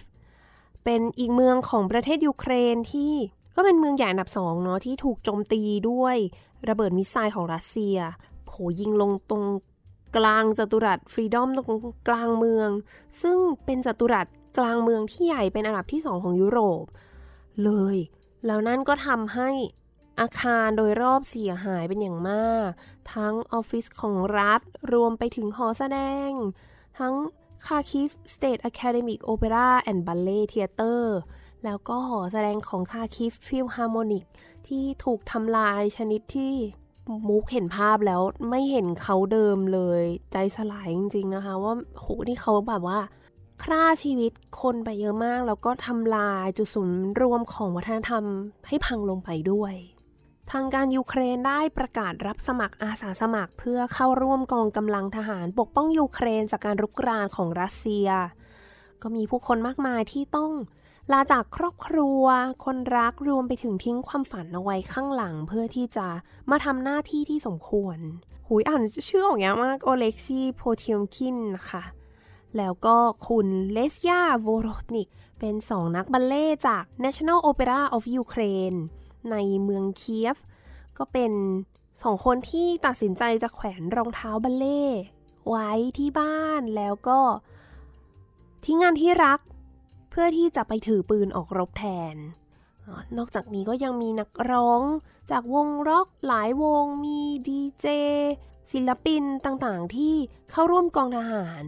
เป็นอีกเมืองของประเทศยูเครนที่ก็เป็นเมืองใหญ่อันดับสองเนาะที่ถูกโจมตีด้วยระเบิด missile ของรัสเซีย โผยิงลงตรง กลางจัตุรัส Freedom ตรงกลางเมือง ซึ่งเป็นจัตุรัสกลางเมืองที่ใหญ่เป็นอันดับที่สองของยุโรป เลย แล้วนั่นก็ทำให้อาคารโดยรอบเสียหายเป็นอย่างมาก ทั้งออฟฟิศของรัฐรวมไปถึงหอแสดง ทั้งคาคิฟ State Academic Opera and Ballet Theater แล้วก็หอแสดงของคาคิฟฟิลฮาร์โมนิกที่ถูกทำลายชนิดที่ มุกเห็นภาพแล้วไม่เห็นเค้าเดิมเลย ใจสลายจริง ๆนะคะ ว่าโหที่เขาแบบว่าฆ่าชีวิตคนไปเยอะมาก แล้วก็ทำลายจุดศูนย์รวมของวัฒนธรรมให้พังลงไปด้วย ทางการยูเครนได้ประกาศรับสมัครอาสาสมัคร เพื่อเข้าร่วมกองกำลังทหารปกป้องยูเครนจากการรุกรานของรัสเซีย ก็มีผู้คนมากมายที่ต้อง ลาจากครอบครัว คนรักรวมไปถึงทิ้งความฝันเอาไว้ข้างหลัง เพื่อที่จะมาทำหน้าที่ที่สมควร หุยอ่านชื่อออกยากมากโอเล็กซีโพเทียมคินนะคะแล้วก็คุณเลสยาโวโรนิก เป็นสองนักบัลเล่จาก National Opera of Ukraine ในเมืองเคียฟ ก็เป็นสองคนที่ตัดสินใจจะแขวนรองเท้าบัลเล่ไว้ที่บ้านแล้วก็ทิ้งงานที่รัก พื่อที่จะไปถือปืนออกรบแทน นอกจากนี้ก็ยังมีนักร้องจากวงร็อกหลายวงมีดีเจศิลปินต่างๆ ที่เข้าร่วมกองทหาร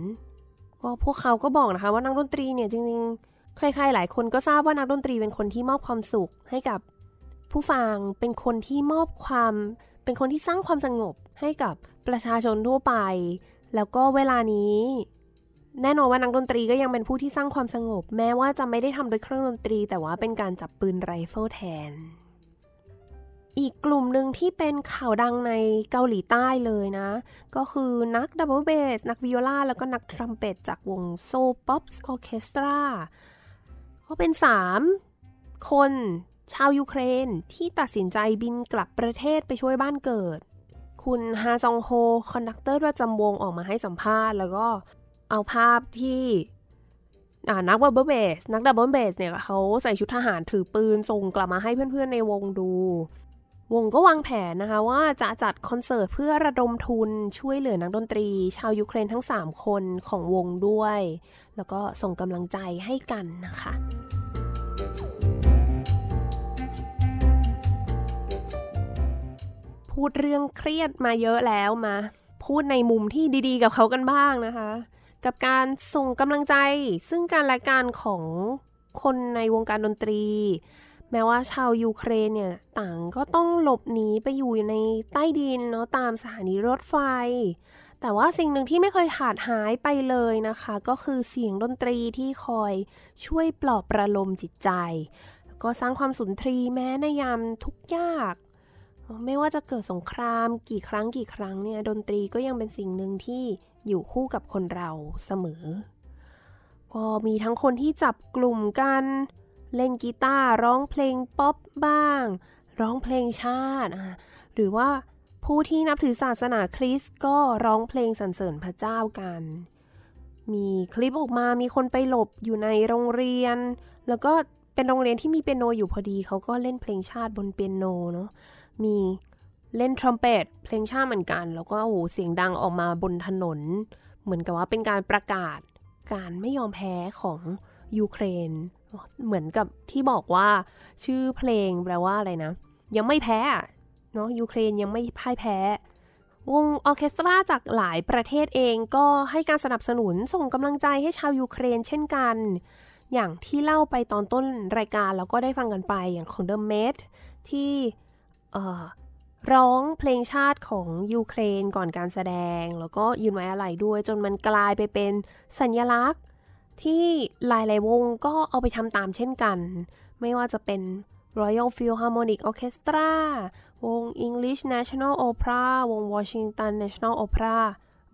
ก็พวกเขาก็บอกนะคะว่านักดนตรีเนี่ยจริงๆ ใครๆหลายคนก็ทราบว่านักดนตรีเป็นคนที่มอบความสุขให้กับผู้ฟังเป็นคนที่มอบความ เป็นคนที่สร้างความสงบให้กับประชาชนทั่วไป แล้วก็เวลานี้ แน่นอนว่านักดนตรีก็ยังเป็นผู้ที่สร้างความสงบ แม้ว่าจะไม่ได้ทำโดยเครื่องดนตรี แต่ว่าเป็นการจับปืนไรเฟิลแทน อีกกลุ่มหนึ่งที่เป็นข่าวดังในเกาหลีใต้เลยนะ ก็คือนักดับเบิลเบสนักวิโอลาแล้วก็นักทรัมเป็ตจากวง Seoul Pops Orchestra ก็เป็น 3 คนชาวยูเครนที่ตัดสินใจบินกลับประเทศไปช่วยบ้านเกิด คุณฮาซองโฮ conductor ประจำวงออกมาให้สัมภาษณ์ แล้วก็ เอาภาพที่นักดับเบิลเบสนักดับเบิลเบสเนี่ยเขาใส่ชุดทหารถือปืนส่งกลับมาให้เพื่อนๆในวงดู วงก็วางแผนนะคะว่าจะจัดคอนเสิร์ตเพื่อระดมทุนช่วยเหลือนักดนตรี ชาวยูเครนทั้ง 3 คนของวงด้วย แล้วก็ส่งกำลังใจให้กันนะคะพูดเรื่องเครียดมาเยอะแล้วมา พูดในมุมที่ดีๆ กับเขากันบ้างนะคะ กับการส่งกำลังใจ ซึ่งการและการของคนในวงการดนตรี แม้ว่าชาวยูเครนเนี่ยต่างก็ต้องหลบหนีไปอยู่ในใต้ดินเนาะตามสถานีรถไฟ แต่ว่าสิ่งหนึ่งที่ไม่เคยขาดหายไปเลยนะคะ ก็คือเสียงดนตรีที่คอยช่วยปลอบประโลมจิตใจ ก็สร้างความสุนทรีแม้ในยามทุกยาก ไม่ว่าจะเกิดสงครามกี่ครั้งกี่ครั้งเนี่ยดนตรีก็ยังเป็นสิ่งหนึ่งที่อยู่คู่กับคนเราเสมอ ก็มีทั้งคนที่จับกลุ่มกัน เล่นกีตาร์ร้องเพลงป๊อปบ้าง ร้องเพลงชาติ หรือว่าผู้ที่นับถือศาสนาคริสต์ก็ร้องเพลงสรรเสริญพระเจ้ากัน มีคลิปออกมามีคนไปหลบอยู่ในโรงเรียน แล้วก็เป็นโรงเรียนที่มีเปียโนอยู่พอดีเขาก็เล่นเพลงชาติบนเปียโนเนาะ มีเล่นทรัมเป็ตเพลงชาติเหมือนกัน แล้วก็โอ้เสียงดังออกมาบนถนน เหมือนกับว่าเป็นการประกาศการไม่ยอมแพ้ของยูเครน เหมือนกับที่บอกว่าชื่อเพลงแปลว่าอะไรนะ ยังไม่แพ้เนาะยูเครนยังไม่พ่ายแพ้ วงออเคสตราจากหลายประเทศเองก็ให้การสนับสนุนส่งกำลังใจให้ชาวยูเครนเช่นกัน อย่างที่เล่าไปตอนต้นรายการแล้วก็ได้ฟังกันไปอย่างของ The Met ที่ ร้องเพลงชาติของยูเครนก่อนการแสดง แล้วก็ยืนไว้อะไรด้วย จนมันกลายไปเป็นสัญญลักษณ์ ที่หลายๆวงก็เอาไปทำตามเช่นกัน ไม่ว่าจะเป็น Royal Philharmonic Orchestra วง English National Opera วง Washington National Opera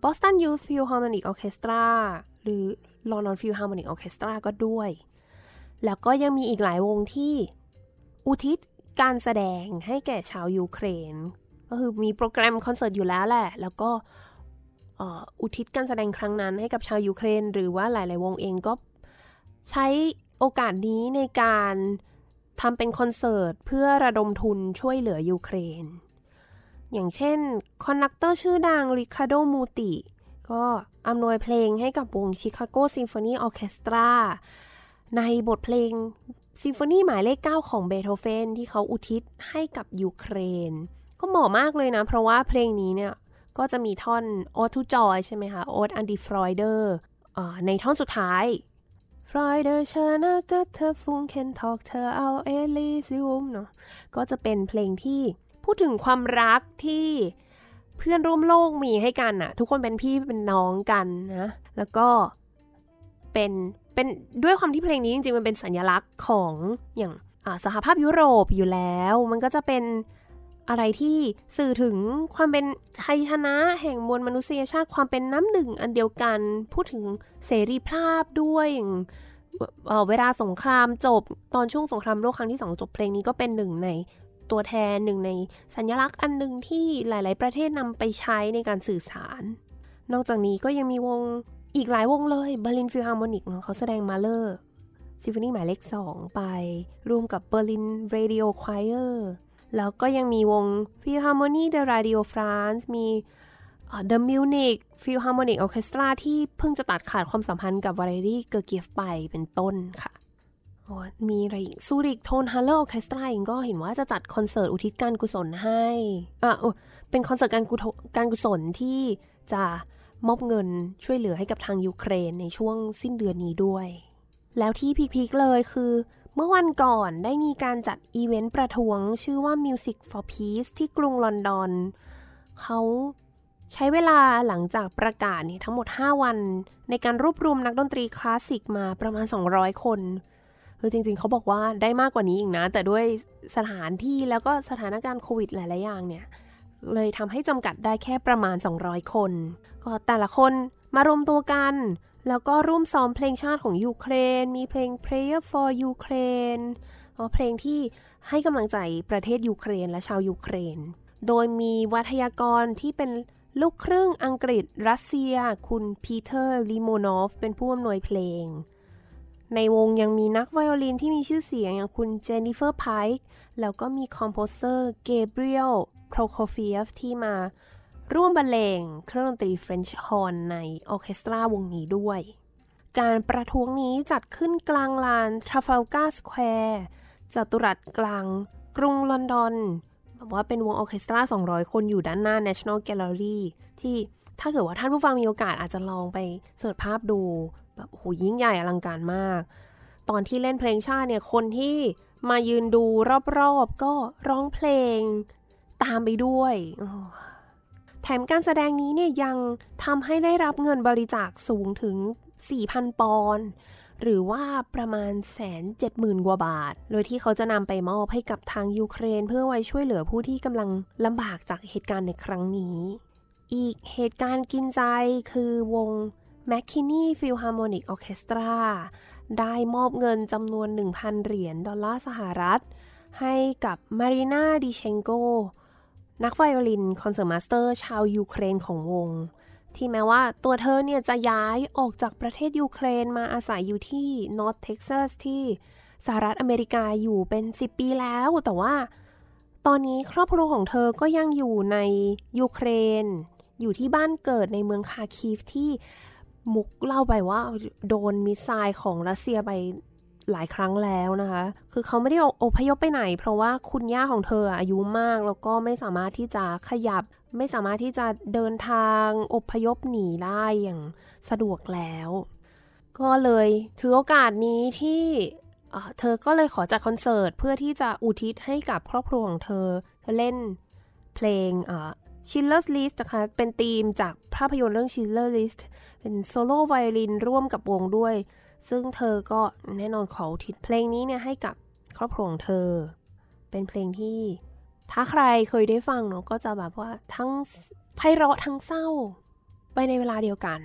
Boston Youth Philharmonic Orchestra หรือ London Philharmonic Orchestra ก็ด้วย แล้วก็ยังมีอีกหลายวงที่อุทิศ การแสดงให้แก่ชาวยูเครน ก็คือมีโปรแกรมคอนเสิร์ตอยู่แล้วแหละ แล้วก็อุทิศการแสดงครั้งนั้นให้กับชาวยูเครน หรือว่าหลาย ๆ วงเองก็ใช้โอกาสนี้ในการทำเป็นคอนเสิร์ตเพื่อระดมทุนช่วยเหลือยูเครน อย่างเช่น conductor ชื่อดัง Riccardo Muti ก็อำนวยเพลงให้กับวง Chicago Symphony Orchestra ในบทเพลง ซิมโฟนีหมายเลข 9 ของเบโธเฟนที่เขาอุทิศให้กับยูเครน ก็เหมาะมากเลยนะ เพราะว่าเพลงนี้เนี่ยก็จะมีท่อน Ode to Joy ใช่ไหมคะ Ode an die Freude ในท่อนสุดท้าย Freude, schöner Götterfunken, Tochter aus Elysium เนาะก็จะเป็นเพลงที่พูดถึงความรักที่เพื่อนร่วมโลกมีให้กันอะทุกคนเป็นพี่เป็นน้องกันนะ แล้วก็เป็น เป็นด้วยความที่เพลงนี้จริงๆ มันเป็นสัญลักษณ์ของอย่างสหภาพยุโรปอยู่แล้ว มันก็จะเป็นอะไรที่สื่อถึงความเป็นชัยชนะแห่งมวลมนุษยชาติความเป็นน้ำหนึ่งอันเดียวกัน พูดถึงเสรีภาพด้วยเวลาสงครามจบตอนช่วงสงครามโลกครั้งที่สองจบเพลงนี้ก็เป็นหนึ่งในตัวแทนหนึ่งในสัญลักษณ์อันหนึ่งที่หลาย ๆ ประเทศนำไปใช้ในการสื่อสาร นอกจากนี้ก็ยังมีวง อีกหลายวงเลย Berlin Philharmonic เนาะเขาแสดง Mahlerซิมโฟนีหมายเลข2 ไปรวมกับ Berlin Radio Choir แล้วก็ยังมีวง Philharmonique de Radio France มี The Munich Philharmonic Orchestra ที่เพิ่งจะตัดขาดความสัมพันธ์กับ Valery Gergiev ไปเป็นต้นค่ะมีอะไร Zurich Tonhalle Orchestra เองก็เห็นว่าจะจัดคอนเสิร์ตอุทิศการกุศลให้อะเป็นคอนเสิร์ตการกุการกุศลที่จะ มอบเงินช่วยเหลือให้กับทางยูเครนในช่วงสิ้นเดือนนี้ด้วย แล้วที่พีคๆเลยคือ เมื่อวันก่อนได้มีการจัดอีเวนต์ประท้วงชื่อว่า Music for Peace ที่กรุงลอนดอนเขาใช้เวลาหลังจากประกาศนี่ทั้งหมด 5 วัน ในการรวบรวมนักดนตรีคลาสสิกมาประมาณ 200 คนคือจริงๆ เขาบอกว่าได้มากกว่านี้อีกนะ แต่ด้วยสถานที่แล้วก็สถานการณ์โควิดหลายๆอย่างเนี่ย เลยทำให้จำกัดได้แค่ประมาณ 200 คน ก็แต่ละคนมารวมตัวกัน แล้วก็ร่วมซ้อมเพลงชาติของยูเครน มีเพลง Prayer for Ukraine เพลงที่ให้กำลังใจประเทศยูเครนและชาวยูเครน โดยมีวาทยกรที่เป็นลูกครึ่งอังกฤษรัสเซีย คุณ Peter Limonov เป็นผู้อำนวยเพลง ในวงยังมีนักไวโอลินที่มีชื่อเสียงอย่างคุณ Jennifer Pikeแล้วก็มี composer Gabriel Prokofiev ที่มาร่วมบรรเลงเครื่องดนตรี French horn ในออเคสตราวงนี้ด้วย การประท้วงนี้จัดขึ้นกลางลาน Trafalgar Square จัตุรัสกลางกรุงลอนดอนแบบว่าเป็นวงออเคสตรา 200 คนอยู่ด้านหน้า National Gallery ที่ถ้าเกิดว่าท่านผู้ฟังมีโอกาสอาจจะลองไป search ภาพดู แบบโหยิ่งใหญ่อลังการมาก ตอนที่เล่นเพลงชาติเนี่ย คนที่มายืนดูรอบๆ ก็ร้องเพลง ตามไปด้วยแถมการแสดงนี้เนี่ยยังทำให้ได้รับเงินบริจาคสูงถึง 4,000 ปอนด์หรือว่าประมาณแสนเจ็ดหมื่นกว่าบาท โดยที่เขาจะนำไปมอบให้กับทางยูเครน เพื่อไว้ช่วยเหลือผู้ที่กำลังลำบากจากเหตุการณ์ในครั้งนี้ อีกเหตุการณ์กินใจคือวง m c k i n n e y Philharmonic Orchestra ได้มอบเงินจำนวน 1,000 เหรียญดอลลาร์สหรัฐ ให้กับมารีนาดิเชงโก นักไวโอลิน concertmaster ชาวยูเครนของวง ที่แม้ว่าตัวเธอเนี่ยจะย้ายออกจากประเทศยูเครนมาอาศัยอยู่ที่ North Texas ที่สหรัฐอเมริกาอยู่เป็น 10 ปีแล้ว แต่ว่าตอนนี้ครอบครัวของเธอก็ยังอยู่ในยูเครน อยู่ที่บ้านเกิดในเมืองคาคีฟที่มุกเล่าไปว่าโดน missile ของรัสเซียไป หลายครั้งแล้วนะคะ คือเขาไม่ได้อพยพไปไหน เพราะว่าคุณย่าของเธออายุมากแล้วก็ไม่สามารถที่จะขยับ ไม่สามารถที่จะเดินทางอพยพหนีได้อย่างสะดวกแล้ว ก็เลยถือโอกาสนี้ที่เธอก็เลยขอจัดคอนเสิร์ตเพื่อที่จะอุทิศให้กับครอบครัวของเธอ เธอเล่นเพลง Schindler's List นะคะ เป็นธีมจากภาพยนตร์เรื่อง Schindler's List เป็นโซโล่ไวโอลินร่วมกับวงด้วย ซึ่งเธอก็แน่นอนขอทิศเพลงนี้เนี่ยให้กับครอบครัวของเธอ เป็นเพลงที่ถ้าใครเคยได้ฟังเนาะก็จะแบบว่าทั้งไพเราะทั้งเศร้า ไปในเวลาเดียวกัน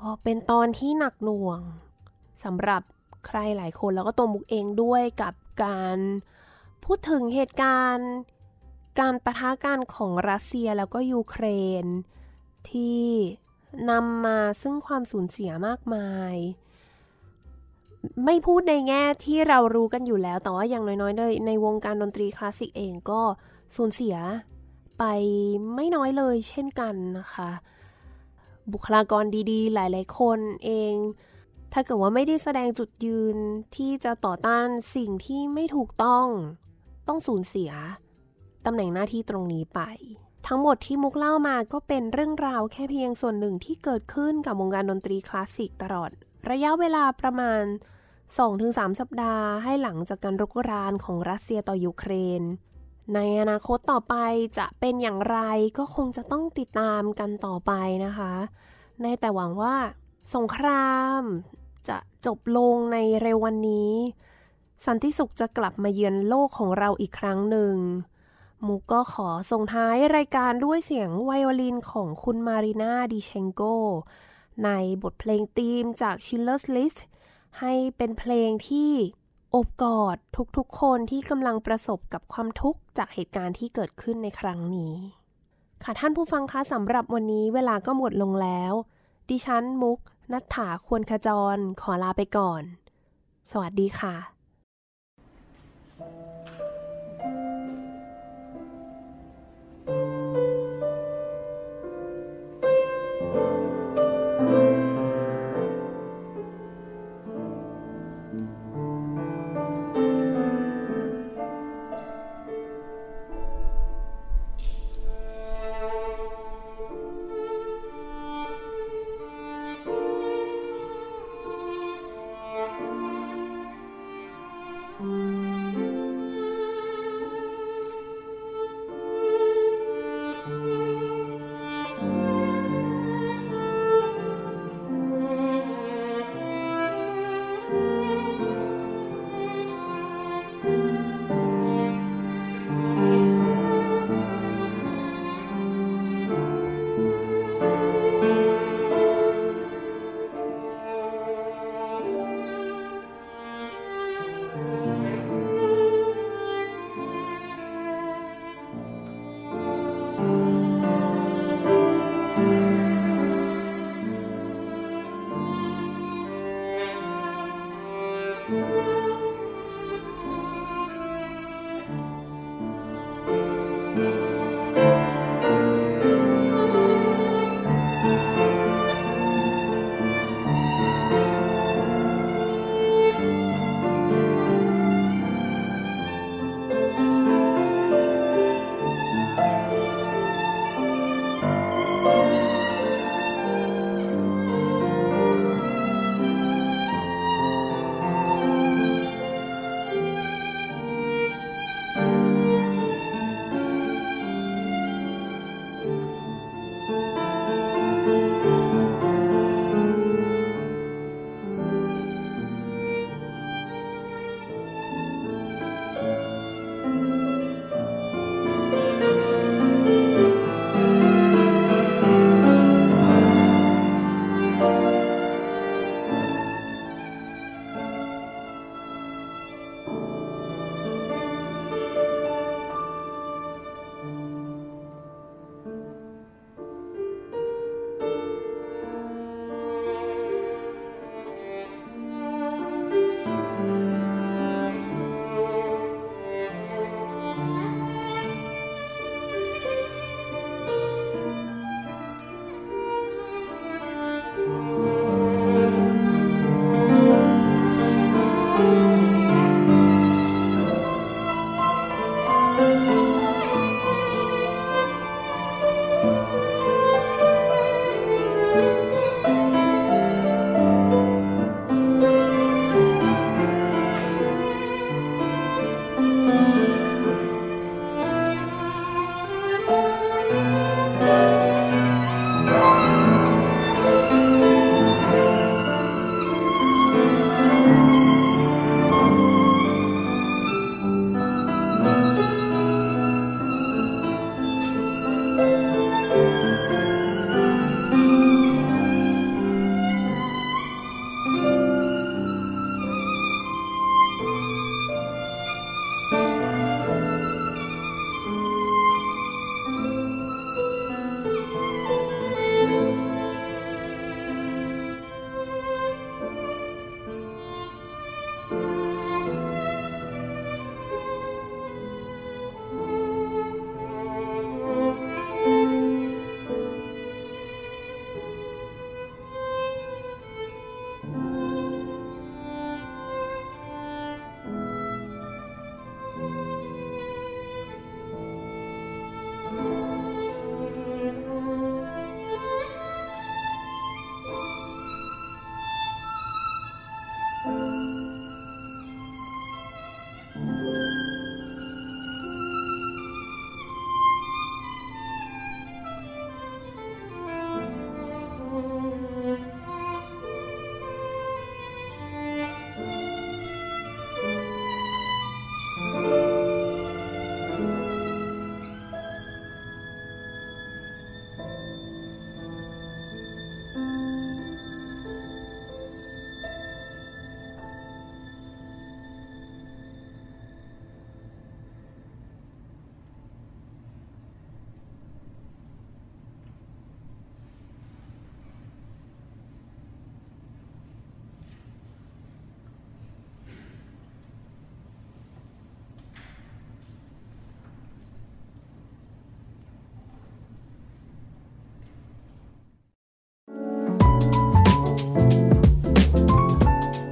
ก็เป็นตอนที่หนักหน่วงสำหรับใครหลายคนแล้วก็ตัวมุกเองด้วยกับการพูดถึงเหตุการณ์ การประทะกันของรัสเซียแล้วก็ยูเครน ที่นำมาซึ่งความสูญเสียมากมาย ไม่พูดในแง่ที่เรารู้กันอยู่แล้ว แต่ว่าอย่างน้อยๆเลยในวงการดนตรีคลาสสิกเองก็สูญเสียไปไม่น้อยเลยเช่นกันนะคะ บุคลากรดีๆ หลายๆ คนเอง ถ้าเกิดว่าไม่ได้แสดงจุดยืนที่จะต่อต้านสิ่งที่ไม่ถูกต้อง ต้องสูญเสียตำแหน่งหน้าที่ตรงนี้ไป ทั้งหมดที่มุกเล่ามาก็เป็นเรื่องราวแค่เพียงส่วนหนึ่งที่เกิดขึ้นกับวงการดนตรีคลาสสิกตลอด ระยะเวลาประมาณ 2-3 สัปดาห์ให้หลังจากการรุกรานของรัสเซียต่อยูเครน ในอนาคตต่อไปจะเป็นอย่างไรก็คงจะต้องติดตามกันต่อไปนะคะ ในแต่หวังว่าสงครามจะจบลงในเร็ววันนี้ สันติสุขจะกลับมาเยือนโลกของเราอีกครั้งหนึ่งมุกก็ขอส่งท้ายรายการด้วยเสียงไวโอลินของคุณมารีนาดิเชงโก ในบทเพลงธีมจาก Schindler's List ให้เป็นเพลงที่อบกอดทุกๆคนที่กำลังประสบกับความทุกข์จากเหตุการณ์ที่เกิดขึ้นในครั้งนี้ ค่ะท่านผู้ฟังคะสำหรับวันนี้เวลาก็หมดลงแล้ว ดิฉันมุกนัฐถาควรขจร ขอลาไปก่อน สวัสดีค่ะうん。